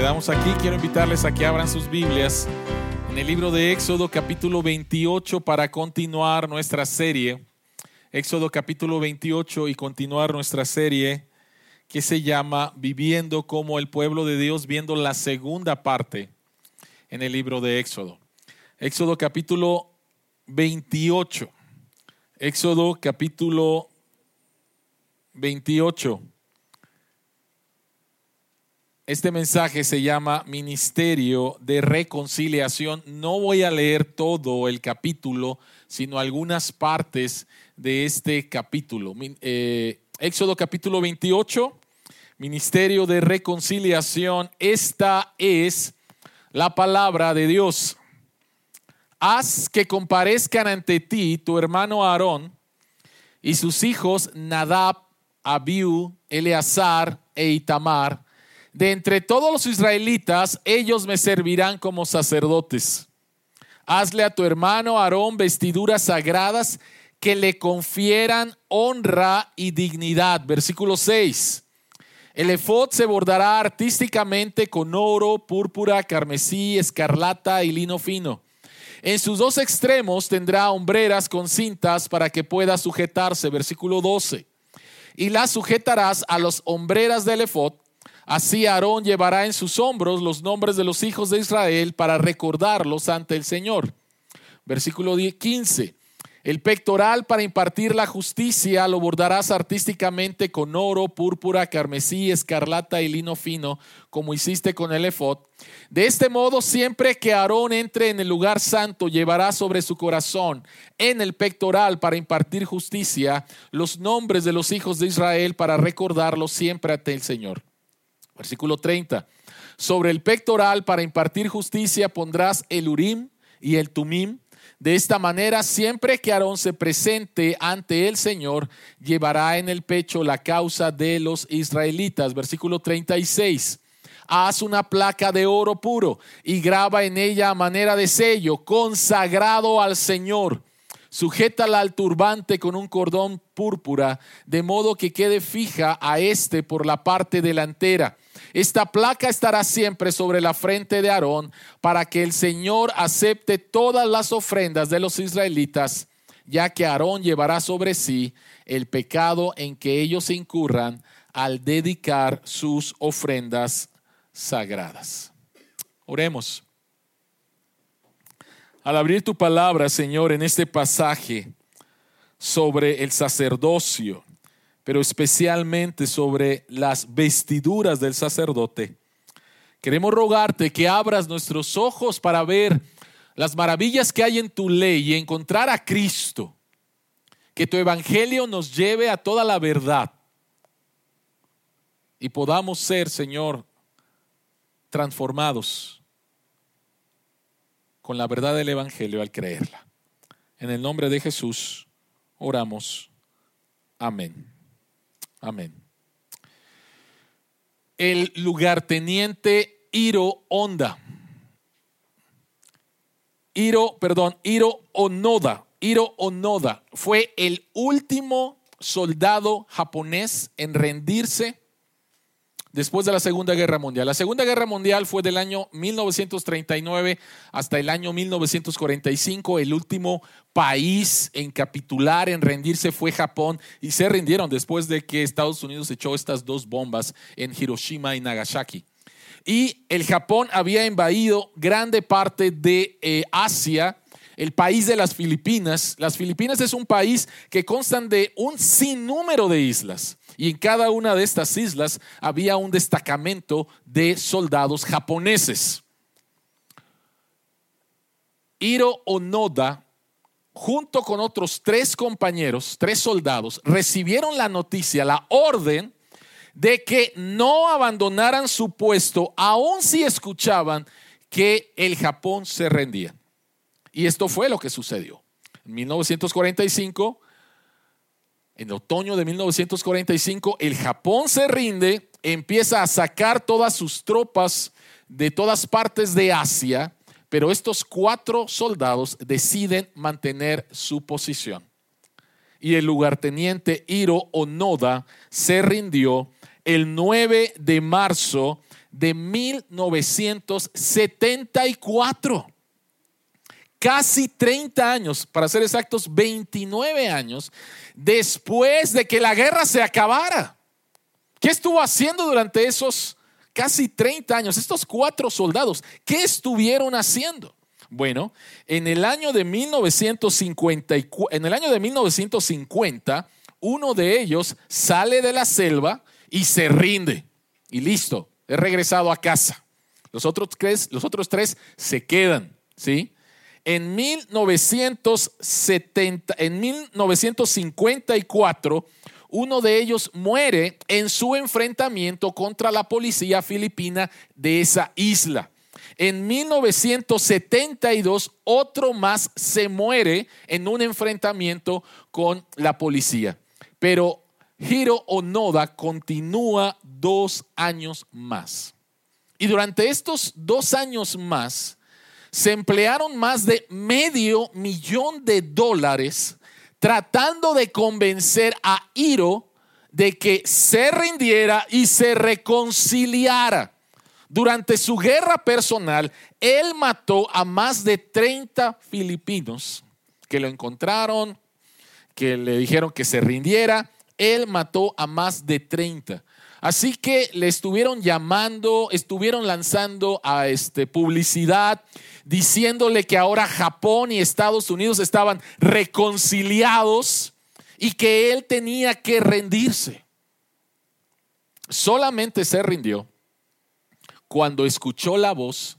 quedamos aquí, quiero invitarles a que abran sus Biblias en el libro de Éxodo capítulo 28 para continuar nuestra serie. Éxodo capítulo 28 y continuar nuestra serie que se llama Viviendo como el pueblo de Dios, viendo la segunda parte en el libro de Éxodo. Éxodo capítulo 28. Éxodo capítulo 28. Este mensaje se llama Ministerio de Reconciliación. No voy a leer todo el capítulo, sino algunas partes de este capítulo. Eh, Éxodo capítulo 28, Ministerio de Reconciliación. Esta es la palabra de Dios. Haz que comparezcan ante ti tu hermano Aarón y sus hijos Nadab, Abiú, Eleazar e Itamar de entre todos los israelitas, ellos me servirán como sacerdotes. Hazle a tu hermano Aarón vestiduras sagradas que le confieran honra y dignidad. Versículo 6. El efod se bordará artísticamente con oro, púrpura, carmesí, escarlata y lino fino. En sus dos extremos tendrá hombreras con cintas para que pueda sujetarse. Versículo 12. Y las sujetarás a las hombreras del efod Así Aarón llevará en sus hombros los nombres de los hijos de Israel para recordarlos ante el Señor. Versículo 15. El pectoral para impartir la justicia lo bordarás artísticamente con oro, púrpura, carmesí, escarlata y lino fino, como hiciste con el efod. De este modo, siempre que Aarón entre en el lugar santo, llevará sobre su corazón en el pectoral para impartir justicia los nombres de los hijos de Israel para recordarlos siempre ante el Señor. Versículo 30. Sobre el pectoral para impartir justicia pondrás el urim y el tumim. De esta manera, siempre que Aarón se presente ante el Señor, llevará en el pecho la causa de los israelitas. Versículo 36 haz una placa de oro puro y graba en ella a manera de sello, consagrado al Señor. Sujétala al turbante con un cordón púrpura, de modo que quede fija a este por la parte delantera. Esta placa estará siempre sobre la frente de Aarón para que el Señor acepte todas las ofrendas de los israelitas, ya que Aarón llevará sobre sí el pecado en que ellos incurran al dedicar sus ofrendas sagradas. Oremos. Al abrir tu palabra, Señor, en este pasaje sobre el sacerdocio, pero especialmente sobre las vestiduras del sacerdote. Queremos rogarte que abras nuestros ojos para ver las maravillas que hay en tu ley y encontrar a Cristo. Que tu evangelio nos lleve a toda la verdad y podamos ser, Señor, transformados con la verdad del evangelio al creerla. En el nombre de Jesús oramos. Amén. Amén. El lugarteniente Iro Honda. Iro, perdón, Iro Onoda. Iro Onoda fue el último soldado japonés en rendirse después de la Segunda Guerra Mundial. La Segunda Guerra Mundial fue del año 1939 hasta el año 1945. El último país en capitular, en rendirse fue Japón y se rindieron después de que Estados Unidos echó estas dos bombas en Hiroshima y Nagasaki. Y el Japón había invadido grande parte de eh, Asia el país de las Filipinas. Las Filipinas es un país que constan de un sinnúmero de islas y en cada una de estas islas había un destacamento de soldados japoneses. Hiro Onoda, junto con otros tres compañeros, tres soldados, recibieron la noticia, la orden de que no abandonaran su puesto, aun si escuchaban que el Japón se rendía. Y esto fue lo que sucedió. En 1945, en otoño de 1945, el Japón se rinde, empieza a sacar todas sus tropas de todas partes de Asia, pero estos cuatro soldados deciden mantener su posición. Y el lugarteniente Hiro Onoda se rindió el 9 de marzo de 1974. Casi 30 años, para ser exactos, 29 años después de que la guerra se acabara. ¿Qué estuvo haciendo durante esos casi 30 años? Estos cuatro soldados, ¿qué estuvieron haciendo? Bueno, en el año de 1950, en el año de 1950 uno de ellos sale de la selva y se rinde. Y listo, he regresado a casa. Los otros tres, los otros tres se quedan, ¿sí? En, 1970, en 1954, uno de ellos muere en su enfrentamiento contra la policía filipina de esa isla. En 1972, otro más se muere en un enfrentamiento con la policía. Pero Hiro Onoda continúa dos años más. Y durante estos dos años más, se emplearon más de medio millón de dólares tratando de convencer a Hiro de que se rindiera y se reconciliara. Durante su guerra personal, él mató a más de 30 filipinos que lo encontraron, que le dijeron que se rindiera. Él mató a más de 30. Así que le estuvieron llamando, estuvieron lanzando a este publicidad diciéndole que ahora Japón y Estados Unidos estaban reconciliados y que él tenía que rendirse. Solamente se rindió cuando escuchó la voz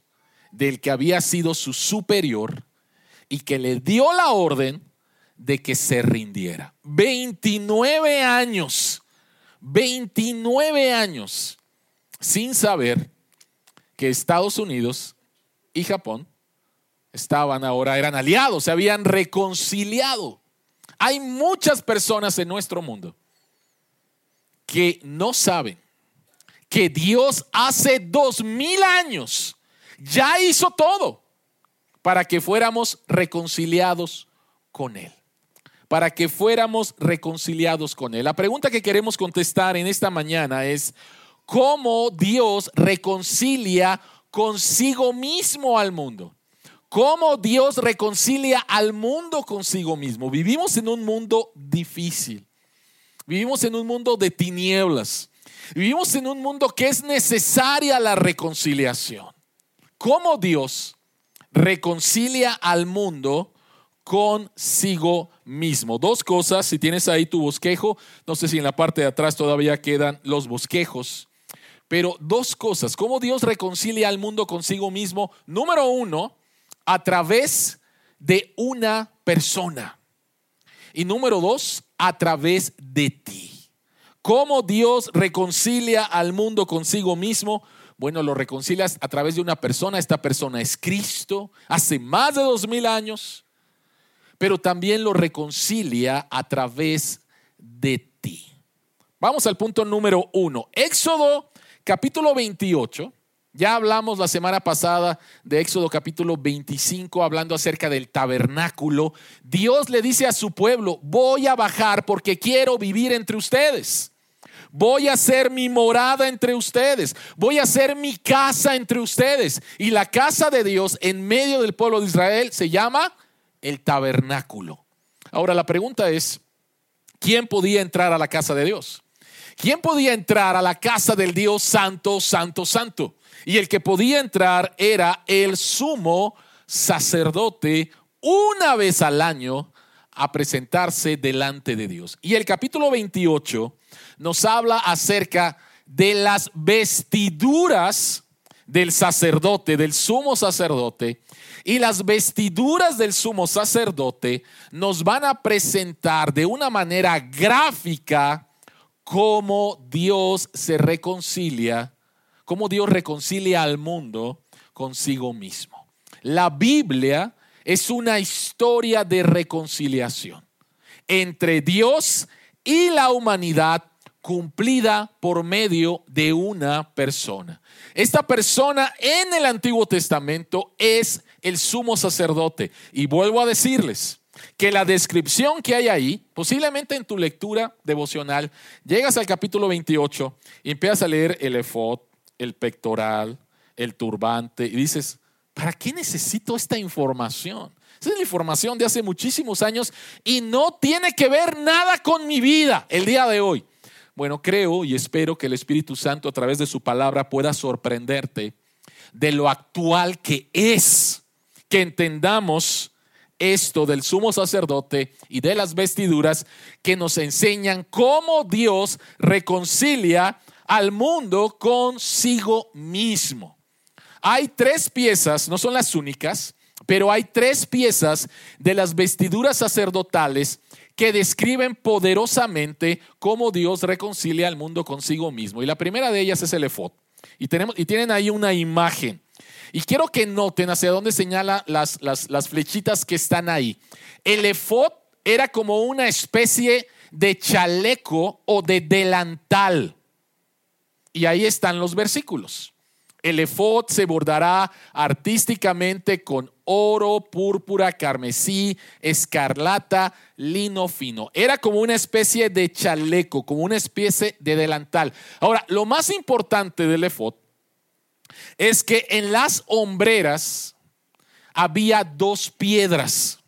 del que había sido su superior y que le dio la orden de que se rindiera. 29 años, 29 años sin saber que Estados Unidos y Japón estaban ahora, eran aliados, se habían reconciliado. Hay muchas personas en nuestro mundo que no saben que Dios hace dos mil años ya hizo todo para que fuéramos reconciliados con Él para que fuéramos reconciliados con Él. La pregunta que queremos contestar en esta mañana es, ¿cómo Dios reconcilia consigo mismo al mundo? ¿Cómo Dios reconcilia al mundo consigo mismo? Vivimos en un mundo difícil. Vivimos en un mundo de tinieblas. Vivimos en un mundo que es necesaria la reconciliación. ¿Cómo Dios reconcilia al mundo consigo mismo. Dos cosas, si tienes ahí tu bosquejo, no sé si en la parte de atrás todavía quedan los bosquejos, pero dos cosas, cómo Dios reconcilia al mundo consigo mismo. Número uno, a través de una persona. Y número dos, a través de ti. ¿Cómo Dios reconcilia al mundo consigo mismo? Bueno, lo reconcilias a través de una persona. Esta persona es Cristo. Hace más de dos mil años pero también lo reconcilia a través de ti. Vamos al punto número uno. Éxodo capítulo 28. Ya hablamos la semana pasada de Éxodo capítulo 25 hablando acerca del tabernáculo. Dios le dice a su pueblo, voy a bajar porque quiero vivir entre ustedes. Voy a hacer mi morada entre ustedes. Voy a hacer mi casa entre ustedes. Y la casa de Dios en medio del pueblo de Israel se llama el tabernáculo. Ahora la pregunta es, ¿quién podía entrar a la casa de Dios? ¿Quién podía entrar a la casa del Dios santo, santo, santo? Y el que podía entrar era el sumo sacerdote una vez al año a presentarse delante de Dios. Y el capítulo 28 nos habla acerca de las vestiduras del sacerdote, del sumo sacerdote, y las vestiduras del sumo sacerdote nos van a presentar de una manera gráfica cómo Dios se reconcilia, cómo Dios reconcilia al mundo consigo mismo. La Biblia es una historia de reconciliación entre Dios y la humanidad cumplida por medio de una persona. Esta persona en el Antiguo Testamento es el sumo sacerdote. Y vuelvo a decirles que la descripción que hay ahí, posiblemente en tu lectura devocional, llegas al capítulo 28 y empiezas a leer el efod, el pectoral, el turbante, y dices, ¿para qué necesito esta información? Esa es la información de hace muchísimos años y no tiene que ver nada con mi vida el día de hoy. Bueno, creo y espero que el Espíritu Santo a través de su palabra pueda sorprenderte de lo actual que es, que entendamos esto del sumo sacerdote y de las vestiduras que nos enseñan cómo Dios reconcilia al mundo consigo mismo. Hay tres piezas, no son las únicas, pero hay tres piezas de las vestiduras sacerdotales que describen poderosamente cómo Dios reconcilia al mundo consigo mismo. Y la primera de ellas es el efod. Y, tenemos, y tienen ahí una imagen. Y quiero que noten hacia dónde señala las, las, flechitas que están ahí. El efod era como una especie de chaleco o de delantal. Y ahí están los versículos. El efod se bordará artísticamente con oro, púrpura, carmesí, escarlata, lino fino. Era como una especie de chaleco, como una especie de delantal. Ahora, lo más importante del efod es que en las hombreras había dos piedras.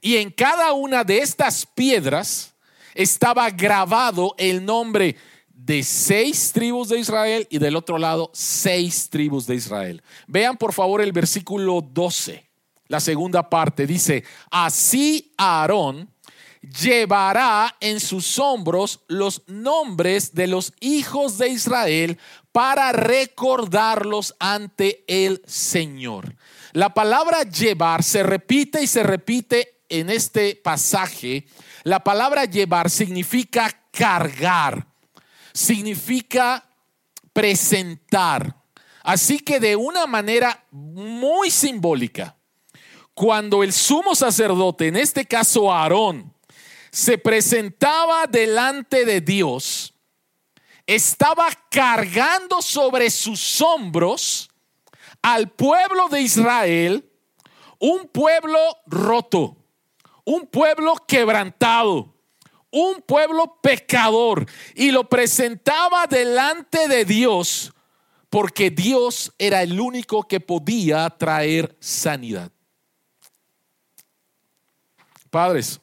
Y en cada una de estas piedras estaba grabado el nombre de seis tribus de Israel y del otro lado seis tribus de Israel. Vean por favor el versículo 12, la segunda parte. Dice, así Aarón llevará en sus hombros los nombres de los hijos de Israel para recordarlos ante el Señor. La palabra llevar se repite y se repite en este pasaje. La palabra llevar significa cargar significa presentar. Así que de una manera muy simbólica, cuando el sumo sacerdote, en este caso Aarón, se presentaba delante de Dios, estaba cargando sobre sus hombros al pueblo de Israel, un pueblo roto, un pueblo quebrantado, un pueblo pecador y lo presentaba delante de Dios porque Dios era el único que podía traer sanidad. Padres,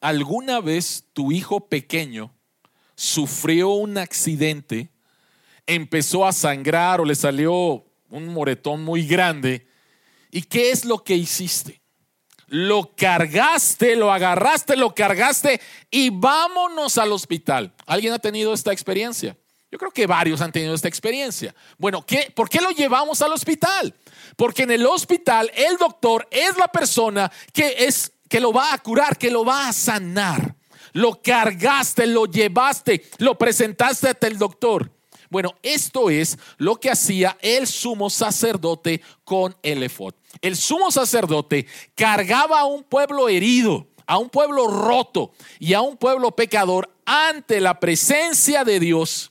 ¿alguna vez tu hijo pequeño sufrió un accidente, empezó a sangrar o le salió un moretón muy grande? ¿Y qué es lo que hiciste? Lo cargaste, lo agarraste, lo cargaste y vámonos al hospital. ¿Alguien ha tenido esta experiencia? Yo creo que varios han tenido esta experiencia. Bueno, ¿qué, ¿por qué lo llevamos al hospital? Porque en el hospital el doctor es la persona que es que lo va a curar, que lo va a sanar. Lo cargaste, lo llevaste, lo presentaste ante el doctor. Bueno, esto es lo que hacía el sumo sacerdote con el efod. El sumo sacerdote cargaba a un pueblo herido, a un pueblo roto y a un pueblo pecador ante la presencia de Dios,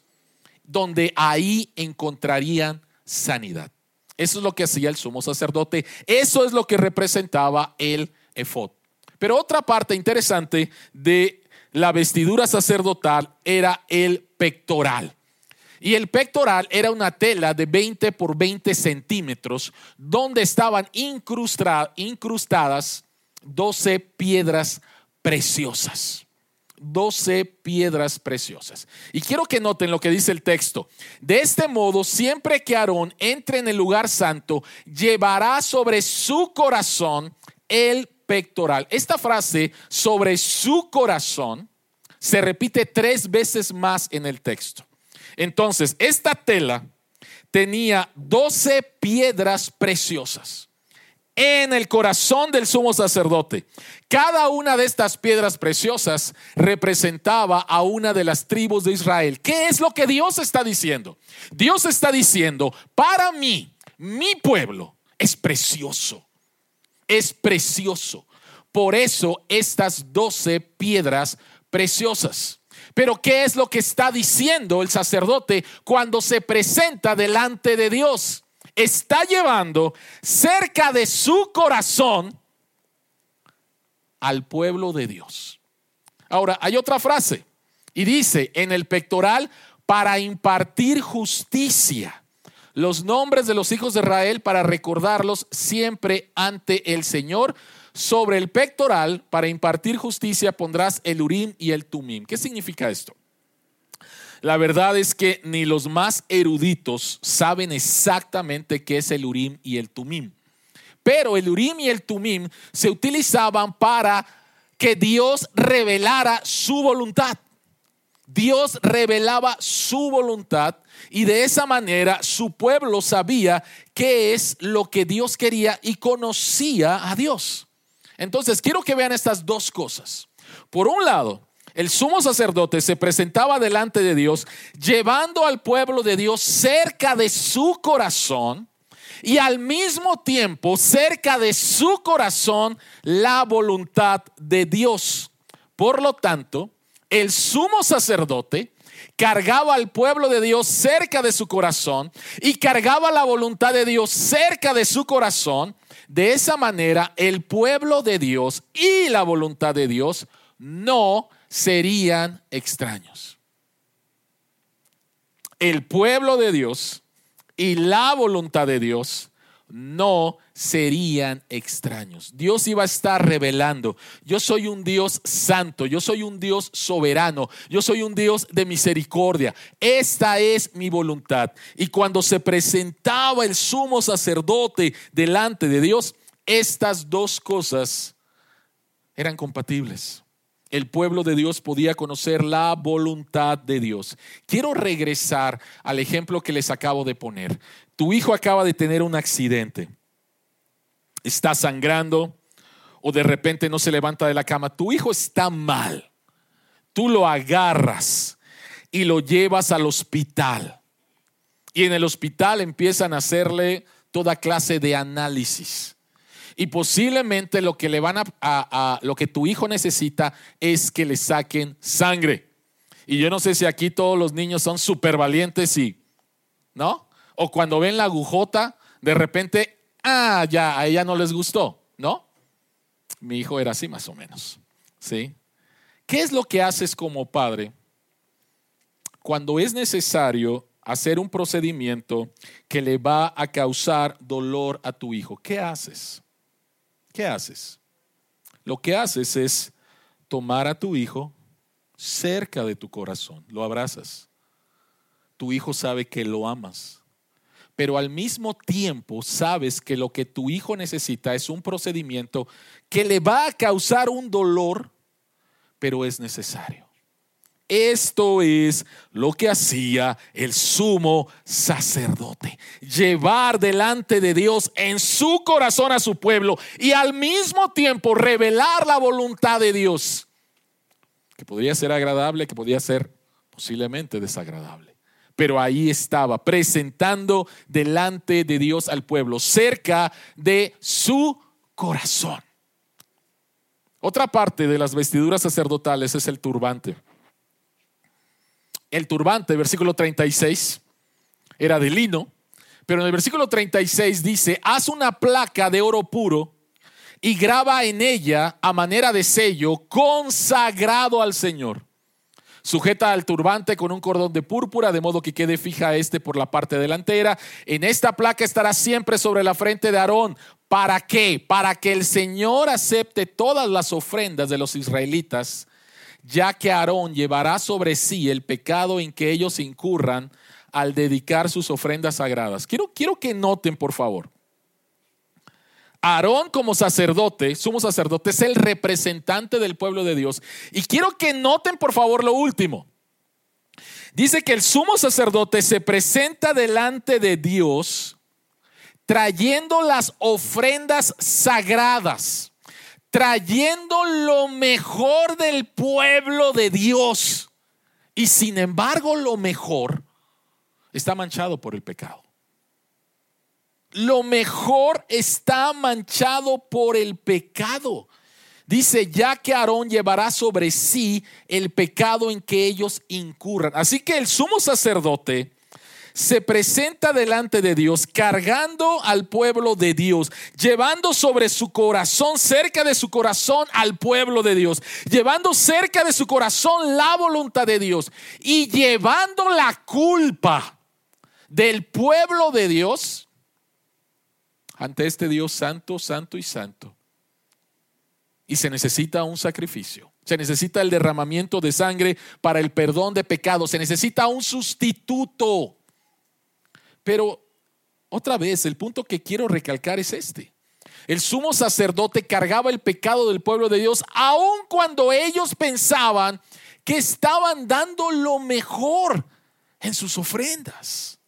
donde ahí encontrarían sanidad. Eso es lo que hacía el sumo sacerdote. Eso es lo que representaba el efod. Pero otra parte interesante de la vestidura sacerdotal era el pectoral. Y el pectoral era una tela de 20 por 20 centímetros donde estaban incrustadas 12 piedras preciosas. 12 piedras preciosas. Y quiero que noten lo que dice el texto. De este modo, siempre que Aarón entre en el lugar santo, llevará sobre su corazón el pectoral. Esta frase, sobre su corazón, se repite tres veces más en el texto. Entonces, esta tela tenía 12 piedras preciosas en el corazón del sumo sacerdote. Cada una de estas piedras preciosas representaba a una de las tribus de Israel. ¿Qué es lo que Dios está diciendo? Dios está diciendo, para mí, mi pueblo es precioso, es precioso. Por eso estas doce piedras preciosas. Pero ¿qué es lo que está diciendo el sacerdote cuando se presenta delante de Dios? Está llevando cerca de su corazón al pueblo de Dios. Ahora, hay otra frase y dice, en el pectoral para impartir justicia. Los nombres de los hijos de Israel para recordarlos siempre ante el Señor. Sobre el pectoral, para impartir justicia, pondrás el Urim y el Tumim. ¿Qué significa esto? La verdad es que ni los más eruditos saben exactamente qué es el Urim y el Tumim. Pero el Urim y el Tumim se utilizaban para que Dios revelara su voluntad. Dios revelaba su voluntad y de esa manera su pueblo sabía qué es lo que Dios quería y conocía a Dios. Entonces, quiero que vean estas dos cosas. Por un lado, el sumo sacerdote se presentaba delante de Dios llevando al pueblo de Dios cerca de su corazón y al mismo tiempo cerca de su corazón la voluntad de Dios. Por lo tanto, el sumo sacerdote cargaba al pueblo de Dios cerca de su corazón y cargaba la voluntad de Dios cerca de su corazón. De esa manera, el pueblo de Dios y la voluntad de Dios no serían extraños. El pueblo de Dios y la voluntad de Dios no serían extraños. Dios iba a estar revelando, yo soy un Dios santo, yo soy un Dios soberano, yo soy un Dios de misericordia. Esta es mi voluntad. Y cuando se presentaba el sumo sacerdote delante de Dios, estas dos cosas eran compatibles. El pueblo de Dios podía conocer la voluntad de Dios. Quiero regresar al ejemplo que les acabo de poner. Tu hijo acaba de tener un accidente está sangrando o de repente no se levanta de la cama, tu hijo está mal. Tú lo agarras y lo llevas al hospital. Y en el hospital empiezan a hacerle toda clase de análisis. Y posiblemente lo que le van a, lo que tu hijo necesita es que le saquen sangre. Y yo no sé si aquí todos los niños son súper valientes y, ¿no? O cuando ven la agujota, de repente ah, ya, a ella no les gustó, ¿no? Mi hijo era así más o menos, ¿sí? ¿Qué es lo que haces como padre cuando es necesario hacer un procedimiento que le va a causar dolor a tu hijo? ¿Qué haces? ¿Qué haces? Lo que haces es tomar a tu hijo cerca de tu corazón, lo abrazas. Tu hijo sabe que lo amas pero al mismo tiempo sabes que lo que tu hijo necesita es un procedimiento que le va a causar un dolor, pero es necesario. Esto es lo que hacía el sumo sacerdote, llevar delante de Dios en su corazón a su pueblo y al mismo tiempo revelar la voluntad de Dios, que podría ser agradable, que podría ser posiblemente desagradable pero ahí estaba, presentando delante de Dios al pueblo, cerca de su corazón. Otra parte de las vestiduras sacerdotales es el turbante. El turbante, versículo 36, era de lino, pero en el versículo 36 dice, haz una placa de oro puro y graba en ella a manera de sello consagrado al Señor. Sujeta al turbante con un cordón de púrpura, de modo que quede fija este por la parte delantera. En esta placa estará siempre sobre la frente de Aarón. ¿Para qué? Para que el Señor acepte todas las ofrendas de los israelitas, ya que Aarón llevará sobre sí el pecado en que ellos incurran al dedicar sus ofrendas sagradas. Quiero, quiero que noten, por favor. Aarón como sacerdote, sumo sacerdote, es el representante del pueblo de Dios. Y quiero que noten por favor lo último. Dice que el sumo sacerdote se presenta delante de Dios trayendo las ofrendas sagradas, trayendo lo mejor del pueblo de Dios. Y sin embargo lo mejor está manchado por el pecado lo mejor está manchado por el pecado. Dice, ya que Aarón llevará sobre sí el pecado en que ellos incurran. Así que el sumo sacerdote se presenta delante de Dios cargando al pueblo de Dios, llevando sobre su corazón, cerca de su corazón al pueblo de Dios, llevando cerca de su corazón la voluntad de Dios y llevando la culpa del pueblo de Dios ante este Dios santo, santo y santo. Y se necesita un sacrificio. Se necesita el derramamiento de sangre para el perdón de pecados. Se necesita un sustituto. Pero otra vez, el punto que quiero recalcar es este. El sumo sacerdote cargaba el pecado del pueblo de Dios aun cuando ellos pensaban que estaban dando lo mejor en sus ofrendas.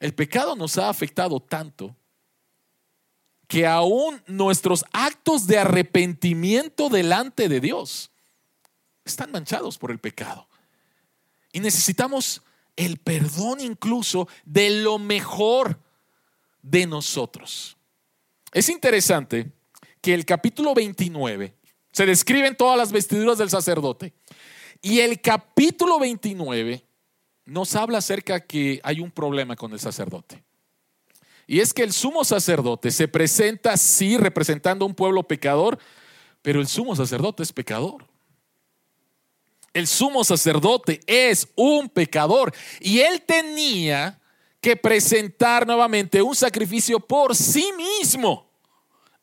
El pecado nos ha afectado tanto que aún nuestros actos de arrepentimiento delante de Dios están manchados por el pecado. Y necesitamos el perdón incluso de lo mejor de nosotros. Es interesante que el capítulo 29 se describen todas las vestiduras del sacerdote y el capítulo 29 nos habla acerca que hay un problema con el sacerdote. Y es que el sumo sacerdote se presenta, sí, representando a un pueblo pecador, pero el sumo sacerdote es pecador. El sumo sacerdote es un pecador y él tenía que presentar nuevamente un sacrificio por sí mismo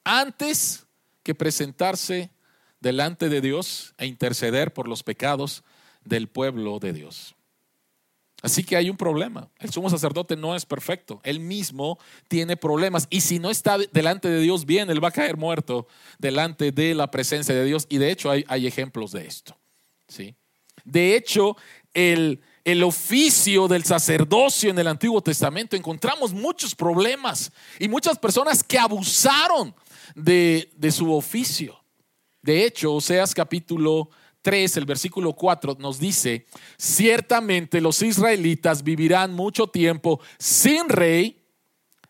antes que presentarse delante de Dios e interceder por los pecados del pueblo de Dios. Así que hay un problema. El sumo sacerdote no es perfecto. Él mismo tiene problemas. Y si no está delante de Dios bien, él va a caer muerto delante de la presencia de Dios. Y de hecho hay, ejemplos de esto. ¿sí? De hecho, el, el oficio del sacerdocio en el Antiguo Testamento encontramos muchos problemas y muchas personas que abusaron de, de su oficio. De hecho, Oseas capítulo 3, el versículo 4 nos dice, ciertamente los israelitas vivirán mucho tiempo sin rey,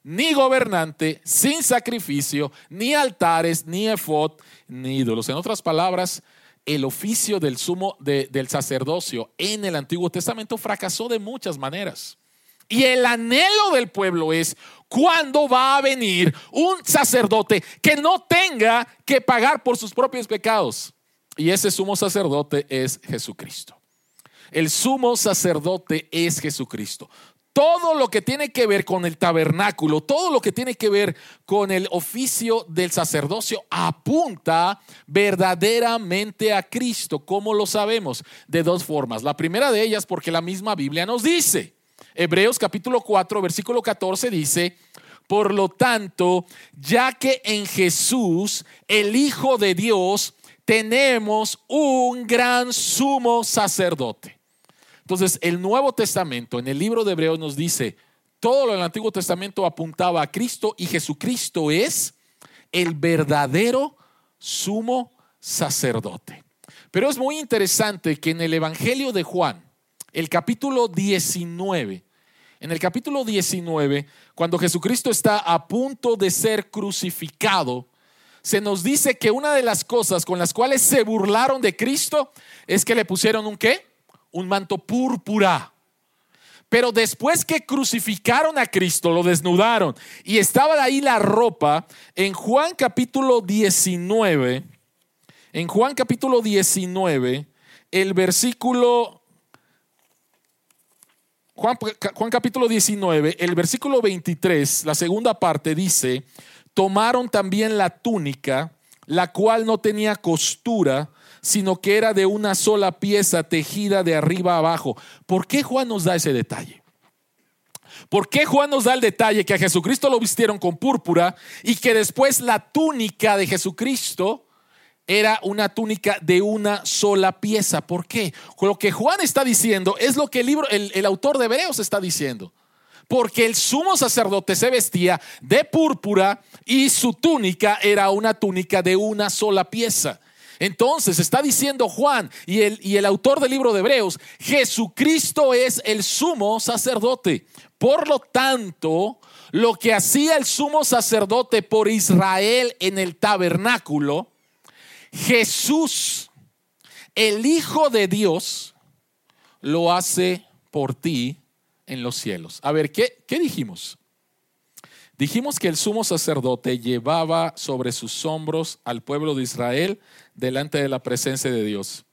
ni gobernante, sin sacrificio, ni altares, ni efod, ni ídolos. En otras palabras, el oficio del sumo del sacerdocio en el Antiguo Testamento fracasó de muchas maneras. Y el anhelo del pueblo es cuándo va a venir un sacerdote que no tenga que pagar por sus propios pecados. Y ese sumo sacerdote es Jesucristo. El sumo sacerdote es Jesucristo. Todo lo que tiene que ver con el tabernáculo, todo lo que tiene que ver con el oficio del sacerdocio apunta verdaderamente a Cristo. ¿Cómo lo sabemos? De dos formas. La primera de ellas porque la misma Biblia nos dice. Hebreos capítulo 4, versículo 14 dice, por lo tanto, ya que en Jesús, el Hijo de Dios, tenemos un gran sumo sacerdote. Entonces, el Nuevo Testamento, en el libro de Hebreos nos dice, todo lo del Antiguo Testamento apuntaba a Cristo y Jesucristo es el verdadero sumo sacerdote. Pero es muy interesante que en el Evangelio de Juan, el capítulo 19, en el capítulo 19, cuando Jesucristo está a punto de ser crucificado, se nos dice que una de las cosas con las cuales se burlaron de Cristo es que le pusieron un qué? Un manto púrpura. Pero después que crucificaron a Cristo, lo desnudaron y estaba ahí la ropa, en Juan capítulo 19, en Juan capítulo 19, el versículo, Juan, Juan capítulo 19, el versículo 23, la segunda parte dice, tomaron también la túnica, la cual no tenía costura, sino que era de una sola pieza tejida de arriba abajo. ¿Por qué Juan nos da ese detalle? ¿Por qué Juan nos da el detalle que a Jesucristo lo vistieron con púrpura y que después la túnica de Jesucristo era una túnica de una sola pieza? ¿Por qué? Lo que Juan está diciendo es lo que el, libro, el, el autor de Hebreos está diciendo porque el sumo sacerdote se vestía de púrpura y su túnica era una túnica de una sola pieza. Entonces está diciendo Juan y el, y el autor del libro de Hebreos, Jesucristo es el sumo sacerdote. Por lo tanto, lo que hacía el sumo sacerdote por Israel en el tabernáculo, Jesús, el Hijo de Dios, lo hace por ti en los cielos. A ver, ¿qué, qué dijimos? Dijimos que el sumo sacerdote llevaba sobre sus hombros al pueblo de Israel delante de la presencia de Dios.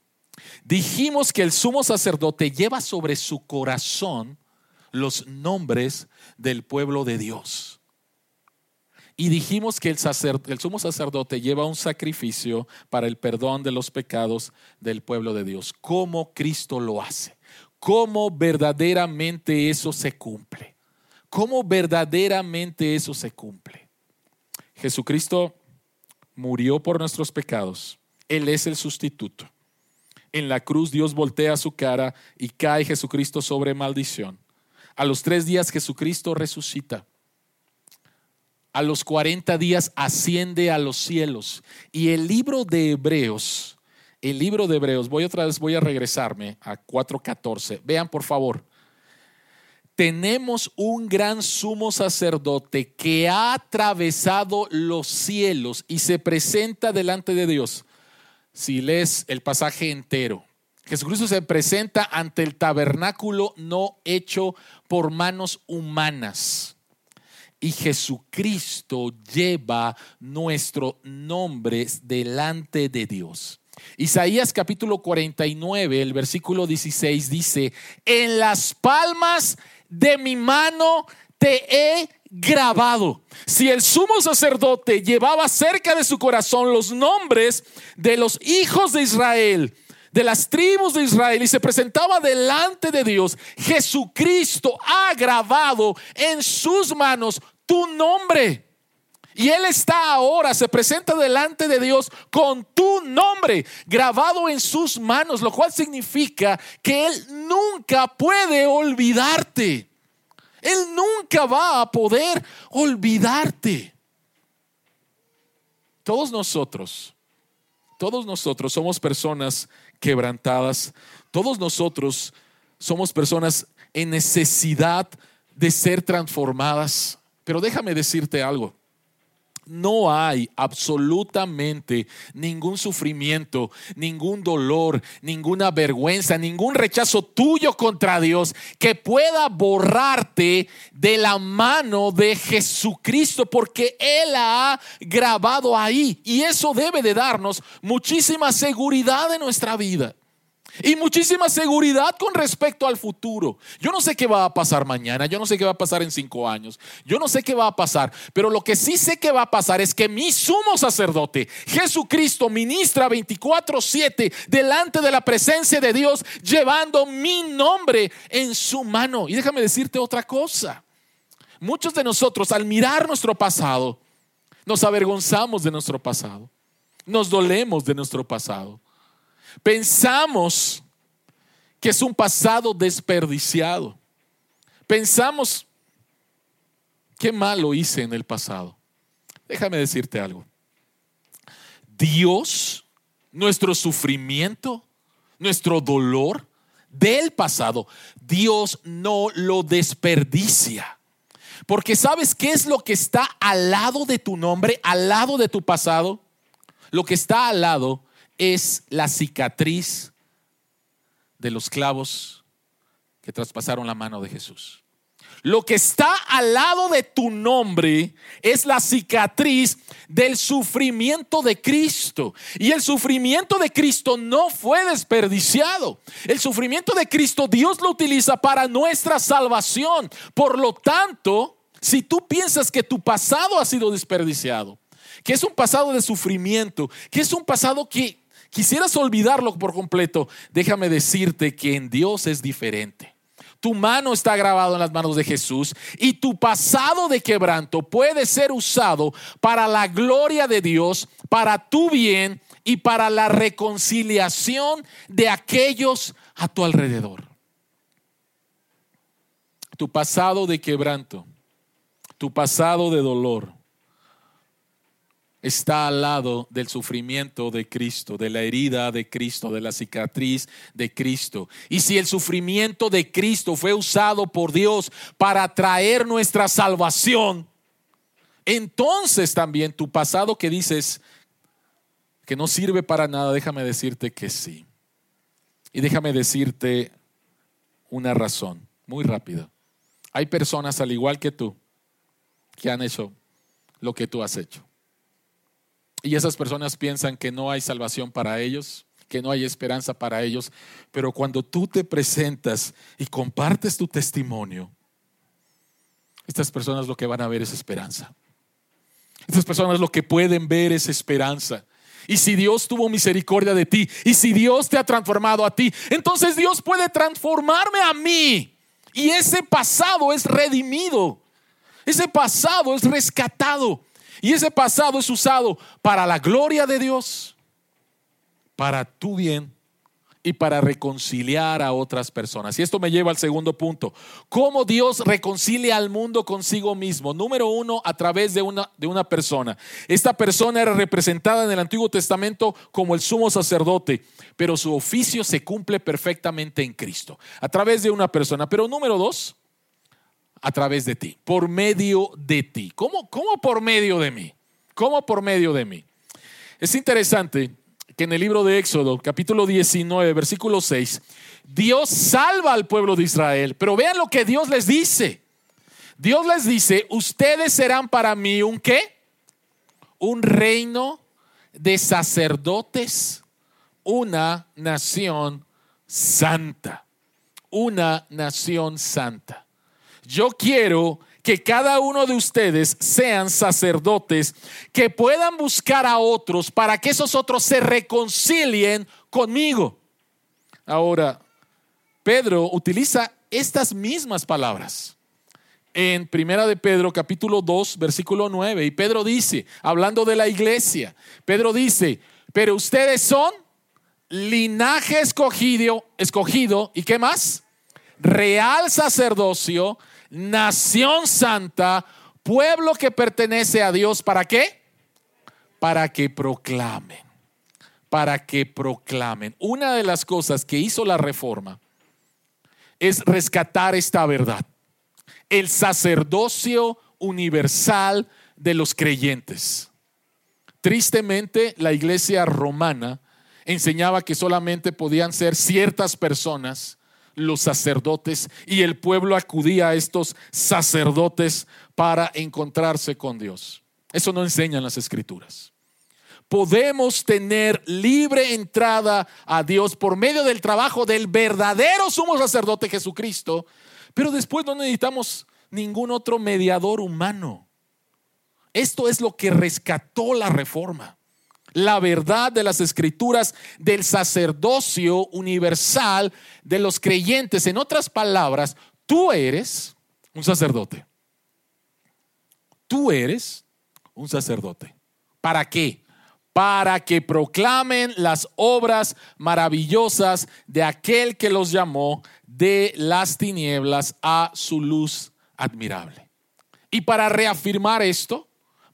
Dijimos que el sumo sacerdote lleva sobre su corazón los nombres del pueblo de Dios. Y dijimos que el, el, sumo sacerdote lleva un sacrificio para el perdón de los pecados del pueblo de Dios. ¿Cómo Cristo lo hace? ¿Cómo verdaderamente eso se cumple? ¿Cómo verdaderamente eso se cumple? Jesucristo murió por nuestros pecados. Él es el sustituto. En la cruz Dios voltea su cara y cae Jesucristo sobre maldición. A los tres días Jesucristo resucita. A los cuarenta días asciende a los cielos. Y el libro de Hebreos, el libro de Hebreos, voy otra vez, voy a regresarme a 4.14. Vean por favor. Tenemos un gran sumo sacerdote que ha atravesado los cielos y se presenta delante de Dios. Si lees el pasaje entero, Jesucristo se presenta ante el tabernáculo no hecho por manos humanas. Y Jesucristo lleva nuestros nombres delante de Dios. Isaías capítulo 49, el versículo 16 dice, en las palmas de mi mano te he grabado. Si el sumo sacerdote llevaba cerca de su corazón los nombres de los hijos de Israel, de las tribus de Israel y se presentaba delante de Dios, Jesucristo ha grabado en sus manos tu nombre. Y Él está ahora, se presenta delante de Dios con tu nombre grabado en sus manos, lo cual significa que Él nunca puede olvidarte. Él nunca va a poder olvidarte. Todos nosotros, todos nosotros somos personas quebrantadas. Todos nosotros somos personas en necesidad de ser transformadas. Pero déjame decirte algo no hay absolutamente ningún sufrimiento, ningún dolor, ninguna vergüenza, ningún rechazo tuyo contra Dios que pueda borrarte de la mano de Jesucristo, porque Él ha grabado ahí. Y eso debe de darnos muchísima seguridad en nuestra vida y muchísima seguridad con respecto al futuro. Yo no sé qué va a pasar mañana, yo no sé qué va a pasar en cinco años, yo no sé qué va a pasar, pero lo que sí sé que va a pasar es que mi sumo sacerdote, Jesucristo, ministra 24/7 delante de la presencia de Dios, llevando mi nombre en su mano. Y déjame decirte otra cosa. Muchos de nosotros al mirar nuestro pasado, nos avergonzamos de nuestro pasado, nos dolemos de nuestro pasado. Pensamos que es un pasado desperdiciado. Pensamos, qué malo hice en el pasado. Déjame decirte algo. Dios, nuestro sufrimiento, nuestro dolor del pasado, Dios no lo desperdicia. Porque sabes qué es lo que está al lado de tu nombre, al lado de tu pasado. Lo que está al lado es la cicatriz de los clavos que traspasaron la mano de Jesús. Lo que está al lado de tu nombre es la cicatriz del sufrimiento de Cristo. Y el sufrimiento de Cristo no fue desperdiciado. El sufrimiento de Cristo Dios lo utiliza para nuestra salvación. Por lo tanto, si tú piensas que tu pasado ha sido desperdiciado, que es un pasado de sufrimiento, que es un pasado que quisieras olvidarlo por completo, déjame decirte que en Dios es diferente. Tu mano está grabada en las manos de Jesús y tu pasado de quebranto puede ser usado para la gloria de Dios, para tu bien y para la reconciliación de aquellos a tu alrededor. Tu pasado de quebranto, tu pasado de dolor, está al lado del sufrimiento de Cristo, de la herida de Cristo, de la cicatriz de Cristo. Y si el sufrimiento de Cristo fue usado por Dios para traer nuestra salvación, entonces también tu pasado que dices que no sirve para nada, déjame decirte que sí. Y déjame decirte una razón muy rápida. Hay personas al igual que tú que han hecho lo que tú has hecho. Y esas personas piensan que no hay salvación para ellos, que no hay esperanza para ellos, pero cuando tú te presentas y compartes tu testimonio, estas personas lo que van a ver es esperanza. Estas personas lo que pueden ver es esperanza. Y si Dios tuvo misericordia de ti, y si Dios te ha transformado a ti, entonces Dios puede transformarme a mí. Y ese pasado es redimido. Ese pasado es rescatado. Y ese pasado es usado para la gloria de Dios, para tu bien y para reconciliar a otras personas. Y esto me lleva al segundo punto. ¿Cómo Dios reconcilia al mundo consigo mismo? Número uno, a través de una, de una persona. Esta persona era representada en el Antiguo Testamento como el sumo sacerdote, pero su oficio se cumple perfectamente en Cristo, a través de una persona. Pero número dos, a través de ti, por medio de ti. ¿Cómo, cómo por medio de mí? ¿Cómo por medio de mí? Es interesante que en el libro de Éxodo, capítulo 19, versículo 6, Dios salva al pueblo de Israel, pero vean lo que Dios les dice. Dios les dice, ustedes serán para mí un qué? Un reino de sacerdotes, una nación santa, una nación santa. Yo quiero que cada uno de ustedes sean sacerdotes que puedan buscar a otros para que esos otros se reconcilien conmigo. Ahora, Pedro utiliza estas mismas palabras en Primera de Pedro capítulo 2 versículo 9 y Pedro dice, hablando de la iglesia, Pedro dice, "Pero ustedes son linaje escogido, escogido y qué más? Real sacerdocio, nación santa, pueblo que pertenece a Dios, ¿para qué? Para que proclamen, para que proclamen. Una de las cosas que hizo la reforma es rescatar esta verdad, el sacerdocio universal de los creyentes. Tristemente, la iglesia romana enseñaba que solamente podían ser ciertas personas los sacerdotes y el pueblo acudía a estos sacerdotes para encontrarse con Dios. Eso no enseñan las escrituras. Podemos tener libre entrada a Dios por medio del trabajo del verdadero sumo sacerdote Jesucristo, pero después no necesitamos ningún otro mediador humano. Esto es lo que rescató la reforma la verdad de las escrituras del sacerdocio universal de los creyentes. En otras palabras, tú eres un sacerdote. Tú eres un sacerdote. ¿Para qué? Para que proclamen las obras maravillosas de aquel que los llamó de las tinieblas a su luz admirable. Y para reafirmar esto,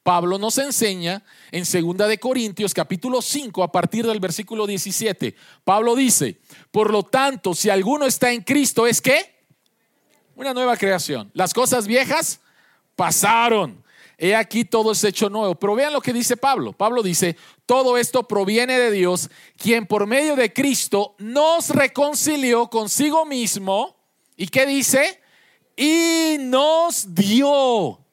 Pablo nos enseña en 2 de Corintios capítulo 5 a partir del versículo 17. Pablo dice, "Por lo tanto, si alguno está en Cristo, es que una nueva creación. Las cosas viejas pasaron. He aquí todo es hecho nuevo." Pero vean lo que dice Pablo. Pablo dice, "Todo esto proviene de Dios, quien por medio de Cristo nos reconcilió consigo mismo." ¿Y qué dice? Y nos dio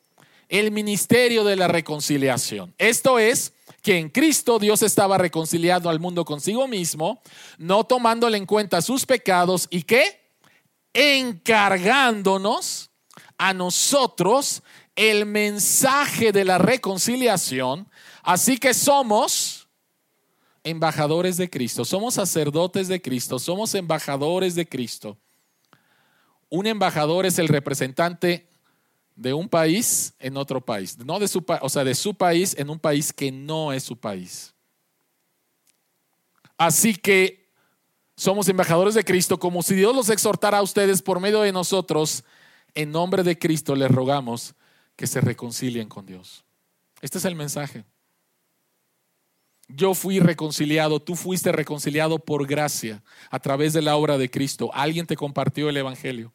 el ministerio de la reconciliación. Esto es que en Cristo Dios estaba reconciliando al mundo consigo mismo, no tomándole en cuenta sus pecados y que encargándonos a nosotros el mensaje de la reconciliación. Así que somos embajadores de Cristo, somos sacerdotes de Cristo, somos embajadores de Cristo. Un embajador es el representante de un país en otro país, no de su, o sea, de su país en un país que no es su país. Así que somos embajadores de Cristo, como si Dios los exhortara a ustedes por medio de nosotros. En nombre de Cristo les rogamos que se reconcilien con Dios. Este es el mensaje. Yo fui reconciliado, tú fuiste reconciliado por gracia a través de la obra de Cristo. Alguien te compartió el Evangelio.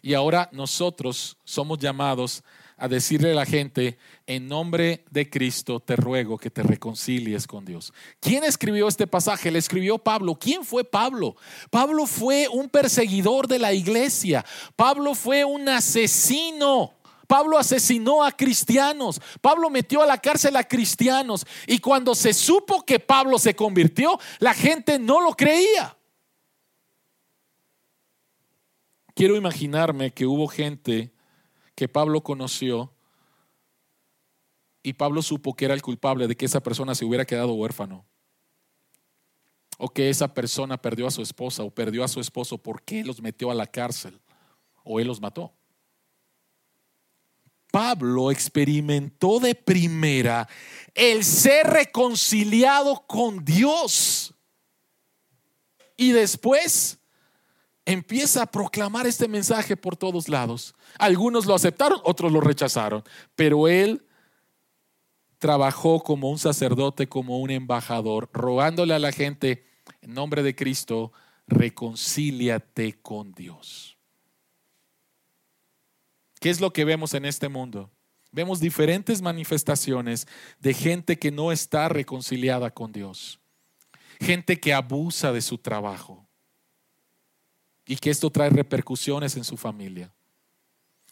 Y ahora nosotros somos llamados a decirle a la gente, en nombre de Cristo te ruego que te reconcilies con Dios. ¿Quién escribió este pasaje? Le escribió Pablo. ¿Quién fue Pablo? Pablo fue un perseguidor de la iglesia. Pablo fue un asesino. Pablo asesinó a cristianos. Pablo metió a la cárcel a cristianos. Y cuando se supo que Pablo se convirtió, la gente no lo creía. Quiero imaginarme que hubo gente que Pablo conoció y Pablo supo que era el culpable de que esa persona se hubiera quedado huérfano. O que esa persona perdió a su esposa o perdió a su esposo porque los metió a la cárcel o él los mató. Pablo experimentó de primera el ser reconciliado con Dios. Y después empieza a proclamar este mensaje por todos lados. Algunos lo aceptaron, otros lo rechazaron, pero él trabajó como un sacerdote, como un embajador, rogándole a la gente, en nombre de Cristo, reconcíliate con Dios. ¿Qué es lo que vemos en este mundo? Vemos diferentes manifestaciones de gente que no está reconciliada con Dios, gente que abusa de su trabajo, y que esto trae repercusiones en su familia.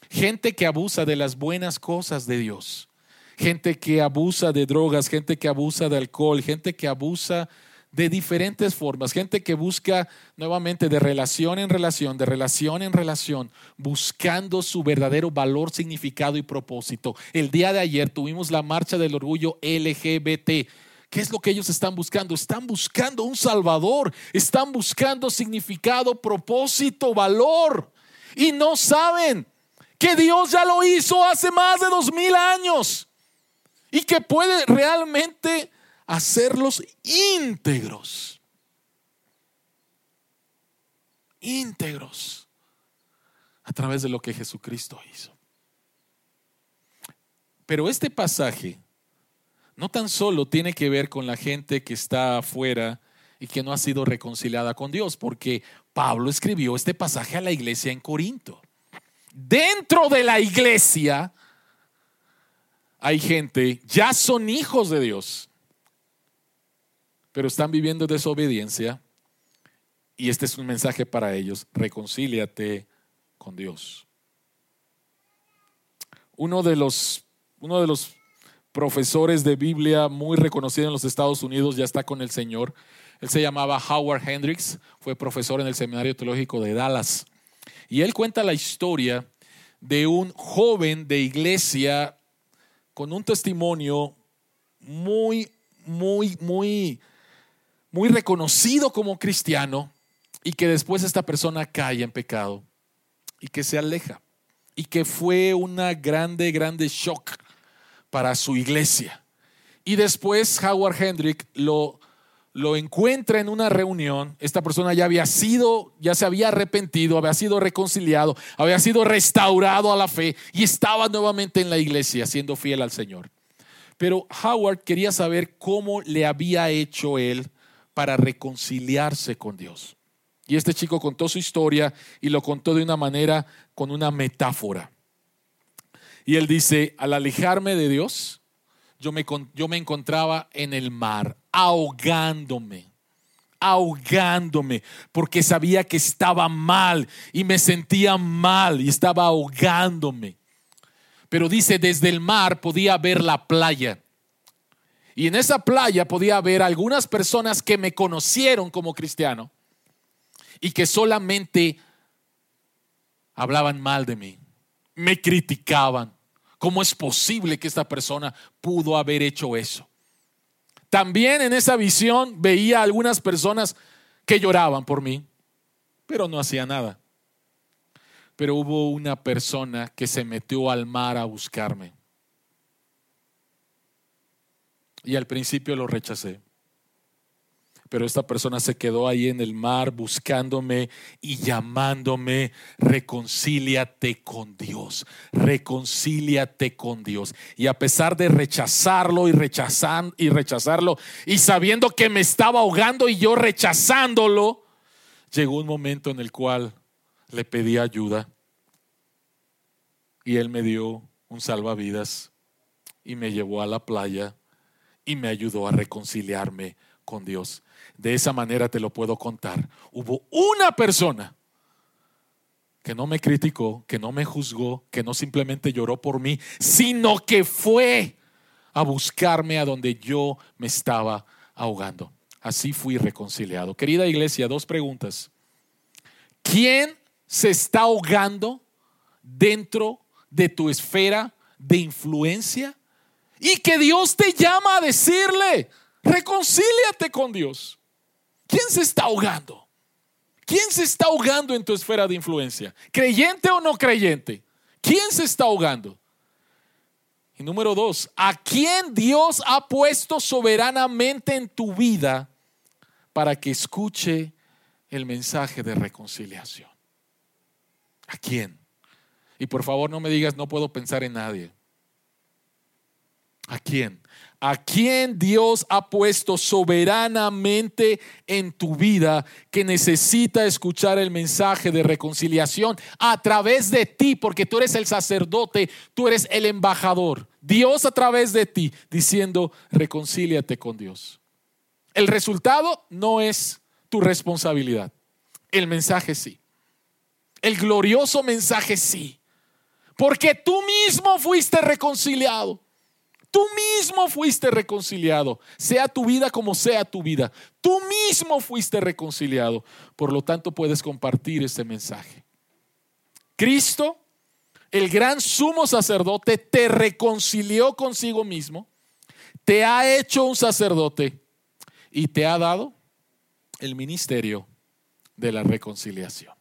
Gente que abusa de las buenas cosas de Dios. Gente que abusa de drogas, gente que abusa de alcohol, gente que abusa de diferentes formas, gente que busca nuevamente de relación en relación, de relación en relación, buscando su verdadero valor, significado y propósito. El día de ayer tuvimos la marcha del orgullo LGBT ¿Qué es lo que ellos están buscando? Están buscando un Salvador, están buscando significado, propósito, valor. Y no saben que Dios ya lo hizo hace más de dos mil años y que puede realmente hacerlos íntegros. Íntegros a través de lo que Jesucristo hizo. Pero este pasaje no tan solo tiene que ver con la gente que está afuera y que no ha sido reconciliada con Dios, porque Pablo escribió este pasaje a la iglesia en Corinto. Dentro de la iglesia hay gente, ya son hijos de Dios, pero están viviendo desobediencia y este es un mensaje para ellos, reconcíliate con Dios. Uno de los, uno de los profesores de Biblia muy reconocido en los Estados Unidos, ya está con el Señor. Él se llamaba Howard Hendricks, fue profesor en el Seminario Teológico de Dallas. Y él cuenta la historia de un joven de iglesia con un testimonio muy, muy, muy, muy reconocido como cristiano y que después esta persona cae en pecado y que se aleja y que fue una grande, grande shock para su iglesia. Y después Howard Hendrick lo, lo encuentra en una reunión. Esta persona ya había sido, ya se había arrepentido, había sido reconciliado, había sido restaurado a la fe y estaba nuevamente en la iglesia siendo fiel al Señor. Pero Howard quería saber cómo le había hecho él para reconciliarse con Dios. Y este chico contó su historia y lo contó de una manera con una metáfora. Y él dice, al alejarme de Dios, yo me, yo me encontraba en el mar, ahogándome ahogándome porque sabía que estaba mal y me sentía mal y estaba ahogándome. Pero dice, desde el mar podía ver la playa. Y en esa playa podía ver algunas personas que me conocieron como cristiano y que solamente hablaban mal de mí, me criticaban, ¿Cómo es posible que esta persona pudo haber hecho eso? También en esa visión veía algunas personas que lloraban por mí, pero no hacía nada. Pero hubo una persona que se metió al mar a buscarme. Y al principio lo rechacé pero esta persona se quedó ahí en el mar buscándome y llamándome, reconcíliate con Dios, reconcíliate con Dios. Y a pesar de rechazarlo y, rechazar, y rechazarlo y sabiendo que me estaba ahogando y yo rechazándolo, llegó un momento en el cual le pedí ayuda y él me dio un salvavidas y me llevó a la playa y me ayudó a reconciliarme con Dios. De esa manera te lo puedo contar. Hubo una persona que no me criticó, que no me juzgó, que no simplemente lloró por mí, sino que fue a buscarme a donde yo me estaba ahogando. Así fui reconciliado. Querida iglesia, dos preguntas. ¿Quién se está ahogando dentro de tu esfera de influencia? Y que Dios te llama a decirle, reconcíliate con Dios. ¿Quién se está ahogando? ¿Quién se está ahogando en tu esfera de influencia? ¿Creyente o no creyente? ¿Quién se está ahogando? Y número dos, ¿a quién Dios ha puesto soberanamente en tu vida para que escuche el mensaje de reconciliación? ¿A quién? Y por favor no me digas, no puedo pensar en nadie. ¿A quién? ¿A quién Dios ha puesto soberanamente en tu vida que necesita escuchar el mensaje de reconciliación a través de ti? Porque tú eres el sacerdote, tú eres el embajador. Dios a través de ti diciendo, reconcíliate con Dios. El resultado no es tu responsabilidad. El mensaje sí. El glorioso mensaje sí. Porque tú mismo fuiste reconciliado. Tú mismo fuiste reconciliado, sea tu vida como sea tu vida. Tú mismo fuiste reconciliado. Por lo tanto, puedes compartir este mensaje. Cristo el gran sumo sacerdote te reconcilió consigo mismo, te ha hecho un sacerdote y te ha dado el ministerio de la reconciliación.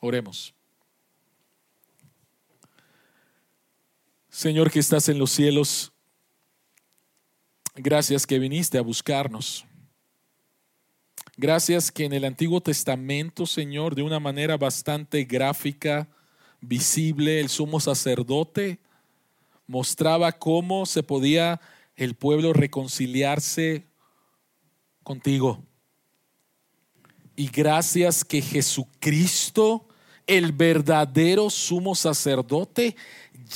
Oremos. Señor que estás en los cielos, gracias que viniste a buscarnos. Gracias que en el Antiguo Testamento, Señor, de una manera bastante gráfica, visible, el sumo sacerdote mostraba cómo se podía el pueblo reconciliarse contigo. Y gracias que Jesucristo, el verdadero sumo sacerdote,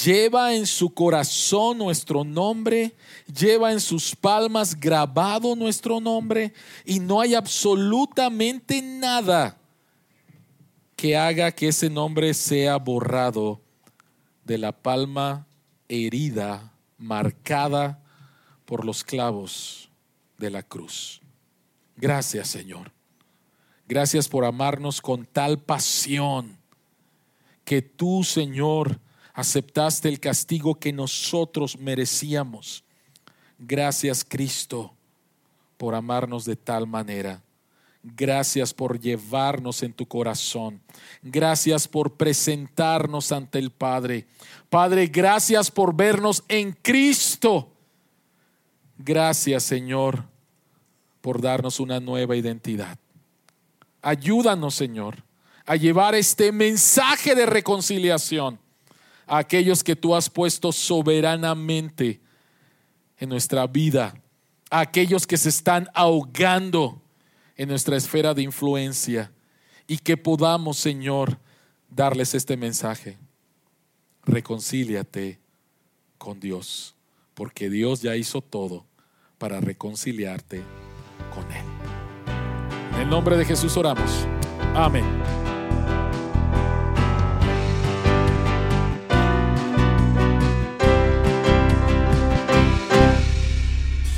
lleva en su corazón nuestro nombre, lleva en sus palmas grabado nuestro nombre y no hay absolutamente nada que haga que ese nombre sea borrado de la palma herida, marcada por los clavos de la cruz. Gracias Señor. Gracias por amarnos con tal pasión que tú, Señor, aceptaste el castigo que nosotros merecíamos. Gracias Cristo por amarnos de tal manera. Gracias por llevarnos en tu corazón. Gracias por presentarnos ante el Padre. Padre, gracias por vernos en Cristo. Gracias, Señor, por darnos una nueva identidad. Ayúdanos, Señor, a llevar este mensaje de reconciliación a aquellos que tú has puesto soberanamente en nuestra vida, a aquellos que se están ahogando en nuestra esfera de influencia y que podamos, Señor, darles este mensaje. Reconcíliate con Dios, porque Dios ya hizo todo para reconciliarte con Él. En el nombre de Jesús oramos. Amén.